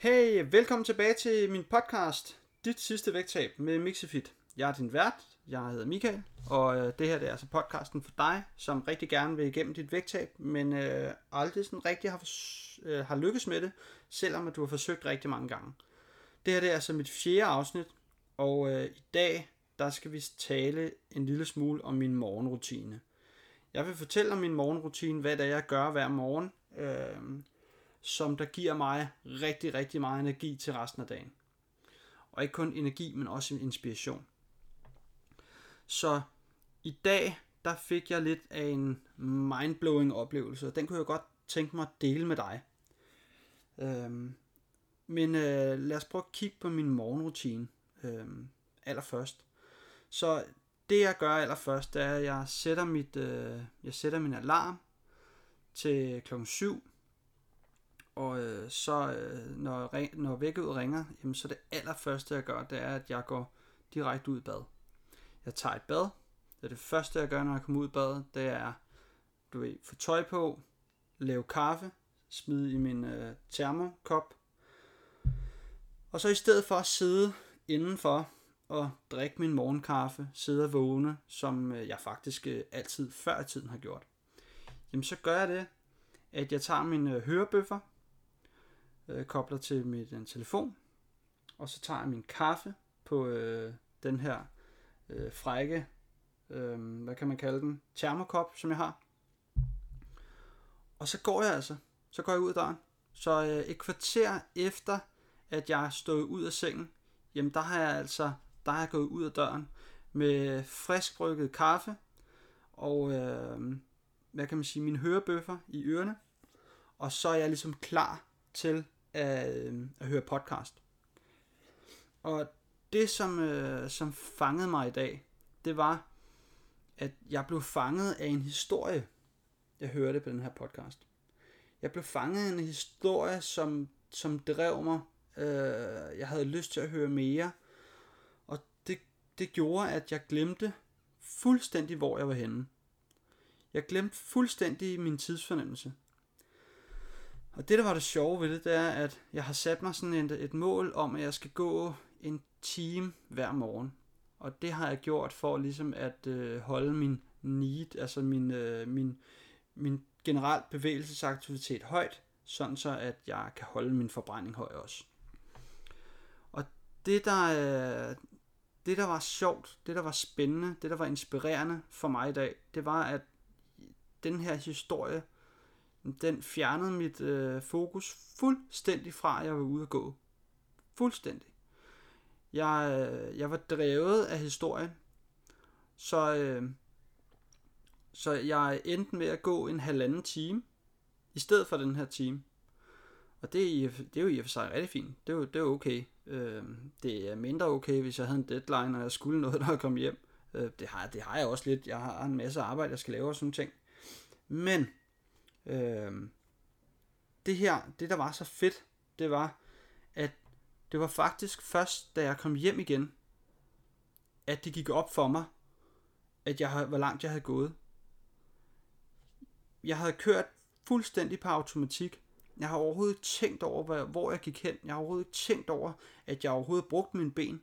Hey, velkommen tilbage til min podcast, Dit sidste vægttab med Mixifit. Jeg er din vært, jeg hedder Michael, og øh, det her det er altså podcasten for dig, som rigtig gerne vil igennem dit vægttab, men øh, aldrig sådan rigtig har, øh, har lykkes med det, selvom at du har forsøgt rigtig mange gange. Det her det er altså mit fjerde afsnit, og øh, i dag der skal vi tale en lille smule om min morgenrutine. Jeg vil fortælle om min morgenrutine, hvad det er, jeg gør hver morgen, øh, som der giver mig rigtig, rigtig meget energi til resten af dagen. Og ikke kun energi, men også inspiration. Så i dag, der fik jeg lidt af en mindblowing oplevelse, og den kunne jeg godt tænke mig at dele med dig. Øhm, men øh, lad os prøve at kigge på min morgenrutine øhm, allerførst. Så det jeg gør allerførst, det er, at jeg sætter, mit, øh, jeg sætter min alarm til klokken 7. Og øh, så øh, når, når vækket ringer, jamen, så det allerførste jeg gør, det er, at jeg går direkte ud i bad. Jeg tager et bad. Det er det første jeg gør, når jeg kommer ud i badet. Det er, du ved, få tøj på, lave kaffe, smide i min øh, termokop. Og så i stedet for at sidde indenfor og drikke min morgenkaffe, sidde og vågne, som øh, jeg faktisk øh, altid før i tiden har gjort. Jamen så gør jeg det, at jeg tager min øh, hørebøffer, øh, kobler til min den øh, telefon, og så tager jeg min kaffe på øh, den her øh, frække, øh, hvad kan man kalde den, termokop, som jeg har. Og så går jeg altså, så går jeg ud af døren. Så øh, et kvarter efter, at jeg er stået ud af sengen, jamen der har jeg altså der har jeg gået ud af døren med frisk brygget kaffe og øh, hvad kan man sige, mine hørebøffer i ørerne. Og så er jeg ligesom klar til at, øh, at høre podcast. Og det, som, øh, som fangede mig i dag, det var, at jeg blev fanget af en historie, jeg hørte på den her podcast. Jeg blev fanget af en historie, som, som drev mig. Øh, jeg havde lyst til at høre mere Og det, det gjorde, at jeg glemte fuldstændig, hvor jeg var henne. Jeg glemte fuldstændig min tidsfornemmelse. Og det, der var det sjove ved det, det er, at jeg har sat mig sådan et, et mål om, at jeg skal gå en time hver morgen. Og det har jeg gjort for ligesom at øh, holde min need, altså min, øh, min, min generelt bevægelsesaktivitet højt, sådan så at jeg kan holde min forbrænding høj også. Og det der, øh, det, der var sjovt, det, der var spændende, det, der var inspirerende for mig i dag, det var, at den her historie, den fjernede mit øh, fokus fuldstændig fra, at jeg var ude at gå. Fuldstændig. Jeg, øh, jeg var drevet af historien, så, øh, så jeg endte med at gå en halvanden time, i stedet for den her time. Og det er, det er jo i og for sig rigtig fint. Det er jo, det er okay. Øh, det er mindre okay, hvis jeg havde en deadline, og jeg skulle noget, når jeg kom hjem. Øh, det, har, det har jeg også lidt. Jeg har en masse arbejde, jeg skal lave og sådan ting. Men øh, det her, det der var så fedt, det var, at det var faktisk først, da jeg kom hjem igen, at det gik op for mig, at jeg, hvor langt jeg havde gået. Jeg havde kørt fuldstændig på automatik, jeg har overhovedet ikke tænkt over, hvor jeg gik hen. Jeg har overhovedet ikke tænkt over, at jeg overhovedet brugte mine ben.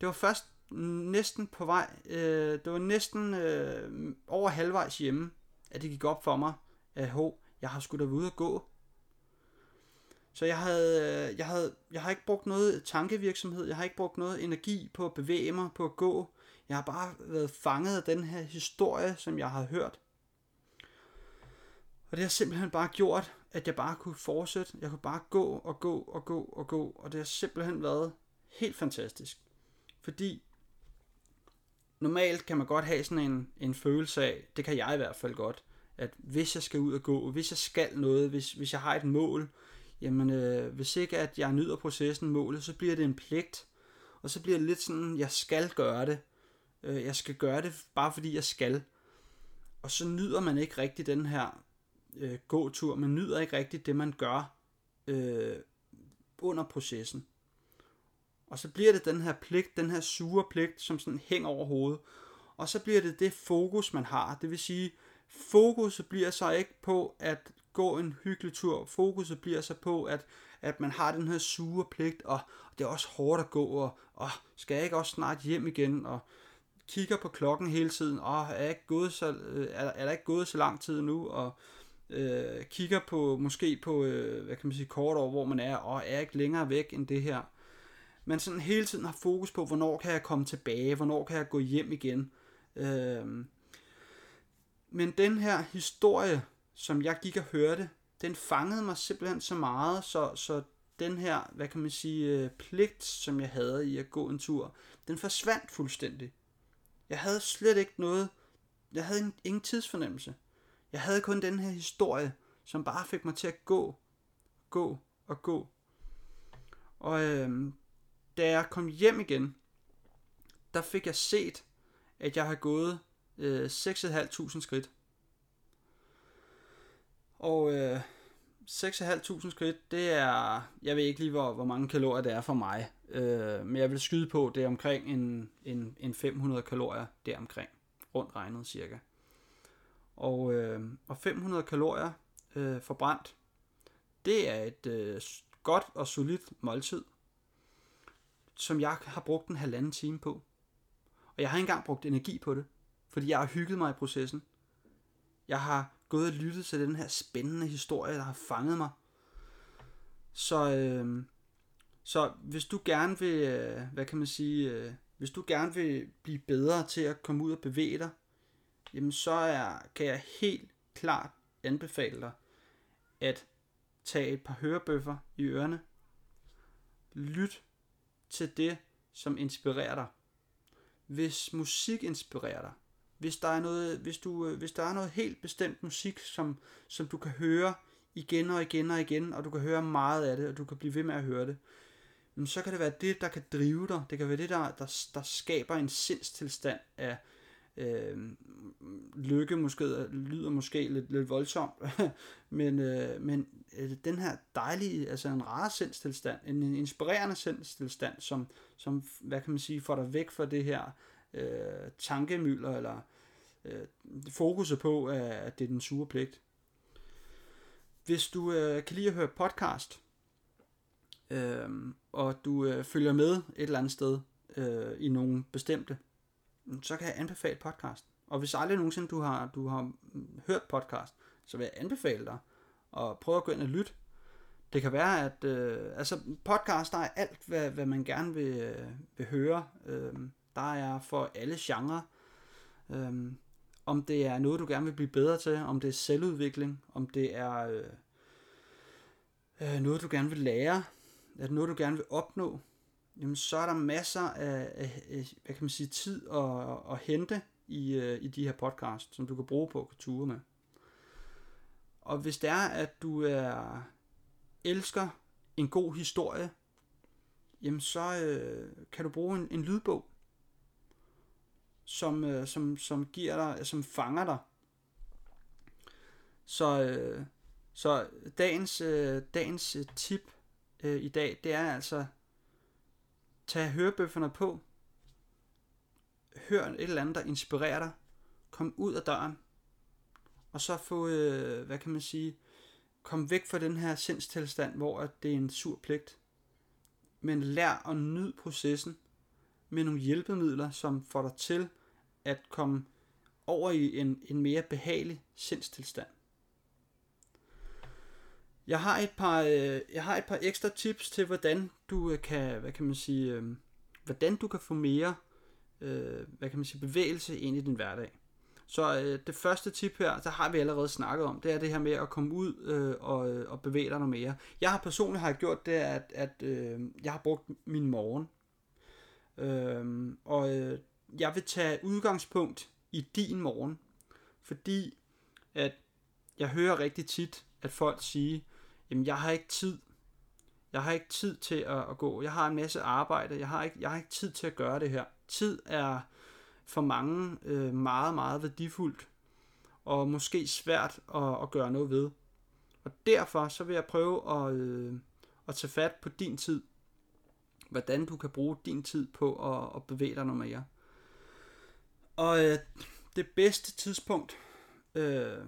Det var først næsten på vej, øh, det var næsten øh, over halvvejs hjemme, at det gik op for mig, at hov, jeg har sgu da ude at gå. Så jeg havde, øh, jeg havde, jeg har ikke brugt noget tankevirksomhed, jeg har ikke brugt noget energi på at bevæge mig, på at gå. Jeg har bare været fanget af den her historie, som jeg har hørt. Og det har simpelthen bare gjort, at jeg bare kunne fortsætte. Jeg kunne bare gå og gå og gå og gå. Og det har simpelthen været helt fantastisk. Fordi normalt kan man godt have sådan en, en følelse af, det kan jeg i hvert fald godt, at hvis jeg skal ud og gå, hvis jeg skal noget, hvis, hvis jeg har et mål, jamen øh, hvis ikke at jeg nyder processen, målet, så bliver det en pligt. Og så bliver det lidt sådan, jeg skal gøre det. Øh, jeg skal gøre det bare fordi jeg skal. Og så nyder man ikke rigtig den her øh, gåtur. Man nyder ikke rigtigt det, man gør øh, under processen. Og så bliver det den her pligt, den her sure pligt, som sådan hænger over hovedet. Og så bliver det det fokus, man har. Det vil sige, fokuset bliver så ikke på at gå en hyggelig tur. Fokuset bliver så på, at, at man har den her sure pligt, og, og det er også hårdt at gå, og, og skal jeg ikke også snart hjem igen, og kigger på klokken hele tiden, og er, ikke gået så, øh, er, er der ikke gået så lang tid nu, og øh, kigger på måske på, øh, hvad kan man sige, kort over, hvor man er, og er ikke længere væk end det her. Man sådan hele tiden har fokus på, hvornår kan jeg komme tilbage, hvornår kan jeg gå hjem igen. Øhm, men den her historie, som jeg gik og hørte, den fangede mig simpelthen så meget, så, så den her, hvad kan man sige, øh, pligt, som jeg havde i at gå en tur, den forsvandt fuldstændig. Jeg havde slet ikke noget, jeg havde ingen, ingen tidsfornemmelse. Jeg havde kun den her historie, som bare fik mig til at gå, gå og gå. Og øhm, da jeg kom hjem igen, der fik jeg set, at jeg har gået øh, 6.500 skridt. Og øh, 6.500 skridt, det er, jeg ved ikke lige, hvor, hvor mange kalorier det er for mig, øh, men jeg vil skyde på, det er omkring en, en, en 500 kalorier deromkring, rundt regnet cirka. Og, øh, og 500 kalorier øh, forbrændt, det er et øh, godt og solidt måltid, som jeg har brugt en halvanden time på. Og jeg har ikke engang brugt energi på det, fordi jeg har hygget mig i processen. Jeg har gået og lyttet til den her spændende historie, der har fanget mig. Så, øh, så hvis du gerne vil, øh, hvad kan man sige, øh, hvis du gerne vil blive bedre til at komme ud og bevæge dig, jamen så er, kan jeg helt klart anbefale dig at tage et par hørebøffer i ørerne. Lyt til det, som inspirerer dig. Hvis musik inspirerer dig, hvis der er noget, hvis du, øh, hvis der er noget helt bestemt musik, som, som du kan høre igen og igen og igen, og du kan høre meget af det, og du kan blive ved med at høre det, så kan det være det, der kan drive dig. Det kan være det, der, der, der skaber en sindstilstand af øh, lykke, måske lyder måske lidt, lidt voldsomt, men, øh, men øh, den her dejlige, altså en rar sindstilstand, en inspirerende sindstilstand, som, som, hvad kan man sige, får dig væk fra det her øh, tankemylder, eller øh, fokuset på, at det er den sure pligt. Hvis du øh, kan lide at høre podcast, øh, og du øh, følger med et eller andet sted øh, i nogle bestemte, så kan jeg anbefale podcast. Og hvis aldrig nogensinde du har, du har mm, hørt podcast, så vil jeg anbefale dig at prøve at gå ind og lytte. Det kan være, at øh, altså podcast, der er alt, hvad, hvad man gerne vil, øh, vil høre. Øh, der er for alle genrer. Øh, om det er noget, du gerne vil blive bedre til, om det er selvudvikling, om det er øh, øh, noget, du gerne vil lære, er det noget, du gerne vil opnå, jamen så er der masser af, af, af hvad kan man sige, tid at, at hente i, øh, i de her podcasts, som du kan bruge på at ture med. Og hvis det er, at du er elsker en god historie, jamen så øh, kan du bruge en, en lydbog som, øh, som, som giver dig, øh, som fanger dig. Så, øh, så dagens, øh, dagens øh, tip øh, i dag, det er altså, tag hørebøfferne på, hør et eller andet, der inspirerer dig, kom ud af døren, og så få, øh, hvad kan man sige, kom væk fra den her sindstilstand, hvor det er en sur pligt. Men lær at nyde processen med nogle hjælpemidler, som får dig til at komme over i en, en mere behagelig sindstilstand. Jeg har et par øh, jeg har et par ekstra tips til hvordan du øh, kan, hvad kan man sige, øh, hvordan du kan få mere øh, hvad kan man sige, bevægelse ind i din hverdag. Så øh, det første tip her, der har vi allerede snakket om, det er det her med at komme ud øh, og, øh, og bevæge dig noget mere. Jeg har personligt har gjort det, at, at øh, jeg har brugt min morgen. Øh, og øh, jeg vil tage udgangspunkt i din morgen, fordi at jeg hører rigtig tit, at folk siger, jamen jeg har ikke tid. Jeg har ikke tid til at, at gå. Jeg har en masse arbejde. Jeg har, ikke, jeg har ikke tid til at gøre det her. Tid er for mange øh, meget, meget værdifuldt. Og måske svært at, at gøre noget ved. Og derfor så vil jeg prøve at, øh, at tage fat på din tid. Hvordan du kan bruge din tid på at, at bevæge dig noget mere. Og øh, det bedste tidspunkt, øh,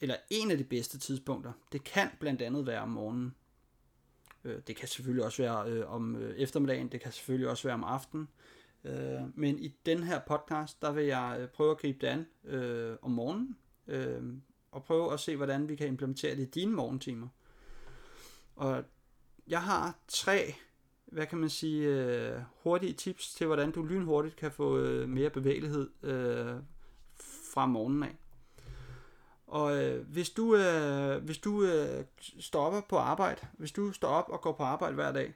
eller en af de bedste tidspunkter, det kan blandt andet være om morgenen. Øh, det kan selvfølgelig også være øh, om øh, eftermiddagen, det kan selvfølgelig også være om aftenen. Øh, men i den her podcast, der vil jeg øh, prøve at gribe det an øh, om morgenen, øh, og prøve at se, hvordan vi kan implementere det i dine morgentimer. Og jeg har tre, hvad kan man sige, øh, hurtige tips til, hvordan du lynhurtigt kan få øh, mere bevægelighed øh, fra morgenen af. Og øh, hvis du, øh, hvis du øh, stopper på arbejde, hvis du står op og går på arbejde hver dag,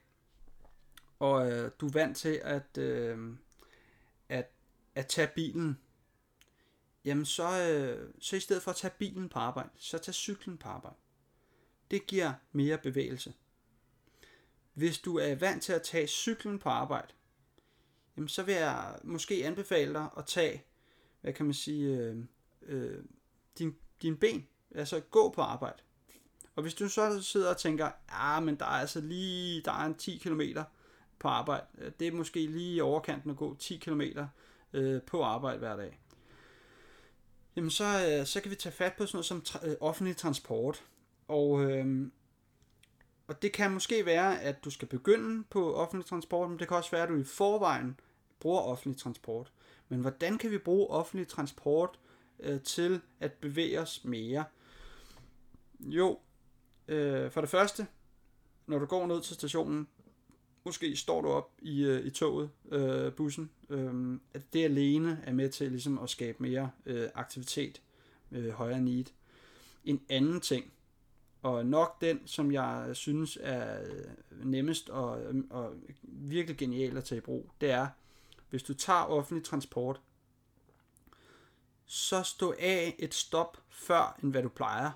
og øh, du er vant til at, øh, at, at tage bilen, jamen så, øh, så i stedet for at tage bilen på arbejde, så tag cyklen på arbejde. Det giver mere bevægelse. Hvis du er vant til at tage cyklen på arbejde, jamen så vil jeg måske anbefale dig at tage, hvad kan man sige, øh, øh, din, dine ben, altså gå på arbejde. Og hvis du så sidder og tænker, ja, men der er altså lige, der er en 10 km på arbejde, øh, det er måske lige i overkanten at gå 10 km øh, på arbejde hver dag. Jamen så, øh, så kan vi tage fat på sådan noget som tra- øh, offentlig transport. Og, øh, og det kan måske være, at du skal begynde på offentlig transport, men det kan også være, at du i forvejen bruger offentlig transport. Men hvordan kan vi bruge offentlig transport øh, til at bevæge os mere? Jo, øh, for det første, når du går ned til stationen, måske står du op i, øh, i toget, øh, bussen, øh, at det alene er med til ligesom at skabe mere øh, aktivitet, øh, højere need. En anden ting, og nok den, som jeg synes er øh, nemmest og, og virkelig genial at tage i brug, det er, hvis du tager offentlig transport, så stå af et stop før, end hvad du plejer,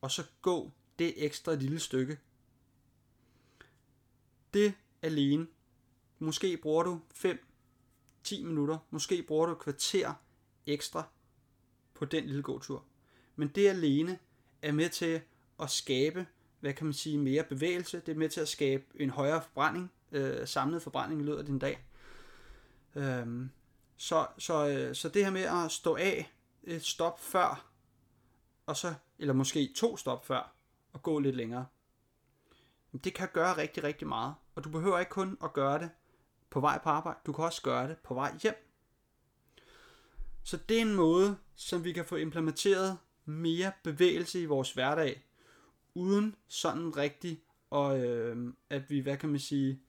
og så gå det ekstra lille stykke. Det alene. Måske bruger du 5-10 minutter, måske bruger du et kvarter ekstra på den lille gåtur. Men det alene er med til at skabe, hvad kan man sige, mere bevægelse. Det er med til at skabe en højere forbrænding, øh, samlet forbrænding i løbet af din dag. Øhm, så, så, øh, så det her med at stå af et stop før, og så, eller måske to stop før, og gå lidt længere, det kan gøre rigtig, rigtig meget. Og du behøver ikke kun at gøre det på vej på arbejde, du kan også gøre det på vej hjem. Så det er en måde, som vi kan få implementeret mere bevægelse i vores hverdag, uden sådan rigtig, og øh, at vi, hvad kan man sige,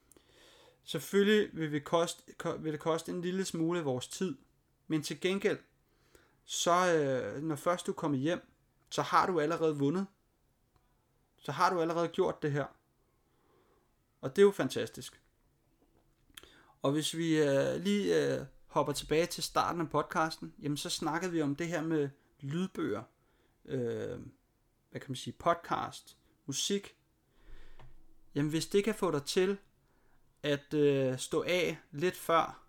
selvfølgelig vil, vi koste, vil det koste en lille smule af vores tid, men til gengæld, så øh, når først du kommer hjem, så har du allerede vundet. Så har du allerede gjort det her. Og det er jo fantastisk. Og hvis vi øh, lige øh, hopper tilbage til starten af podcasten, jamen så snakkede vi om det her med lydbøger. Øh, hvad kan man sige? Podcast, musik. Jamen hvis det kan få dig til at øh, stå af lidt før,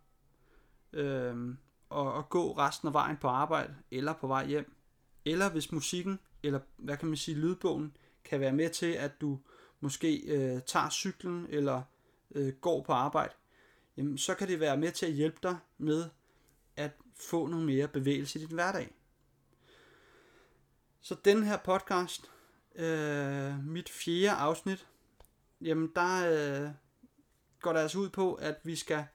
øh, og, og gå resten af vejen på arbejde, eller på vej hjem, eller hvis musikken, eller hvad kan man sige, lydbogen, kan være med til, at du måske øh, tager cyklen eller øh, går på arbejde, jamen, så kan det være med til at hjælpe dig med at få noget mere bevægelse i din hverdag. Så den her podcast, øh, mit fjerde afsnit, jamen der øh, går det altså ud på, at vi skal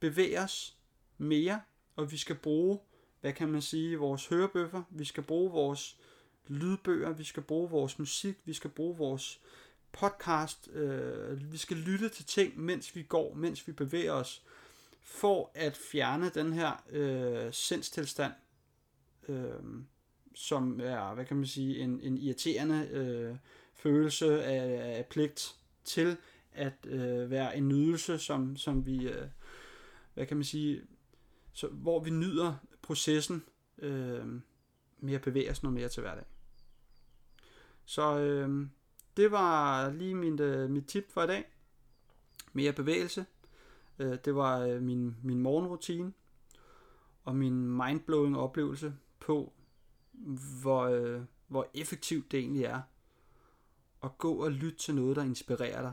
bevæge os mere, og vi skal bruge, hvad kan man sige, vores hørebøffer, vi skal bruge vores lydbøger, vi skal bruge vores musik, vi skal bruge vores podcast, øh, vi skal lytte til ting, mens vi går, mens vi bevæger os, for at fjerne den her øh, sindstilstand, øh, som er, hvad kan man sige, en, en irriterende øh, følelse af, af pligt til at øh, være en nydelse, som, som vi, øh, hvad kan man sige, så, hvor vi nyder processen øh, med at bevæge os noget mere til hverdag. Så øh, det var lige min, øh, mit tip for i dag. Mere bevægelse. Øh, det var øh, min, min morgenrutine og min mindblowing oplevelse på, hvor, øh, hvor effektivt det egentlig er at gå og lytte til noget, der inspirerer dig,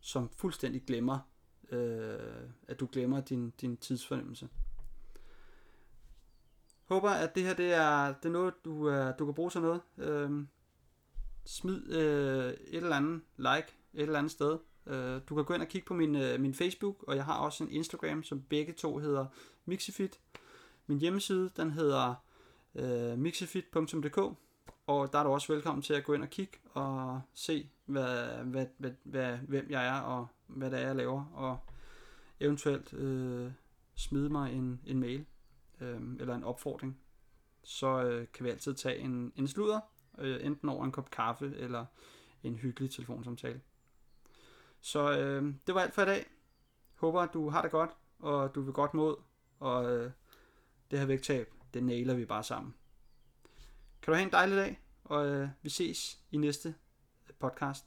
som fuldstændig glemmer, øh, at du glemmer din, din tidsfornemmelse. håber, at det her det er, det er noget, du, øh, du kan bruge til noget. Øh, smid øh, et eller andet like et eller andet sted. Øh, du kan gå ind og kigge på min, øh, min Facebook, og jeg har også en Instagram, som begge to hedder Mixifit. Min hjemmeside, den hedder øh, mixifit.dk, og der er du også velkommen til at gå ind og kigge og se, hvad, hvad, hvad, hvad, hvem jeg er, og hvad det er, jeg laver, og eventuelt øh, smide mig en, en mail øh, eller en opfordring, så øh, kan vi altid tage en, en sludder, øh, enten over en kop kaffe eller en hyggelig telefonsamtale. Så øh, det var alt for i dag. Håber, at du har det godt, og du vil godt mod, og øh, det her vægttab, det nailer vi bare sammen. Kan du have en dejlig dag, og øh, vi ses i næste podcast.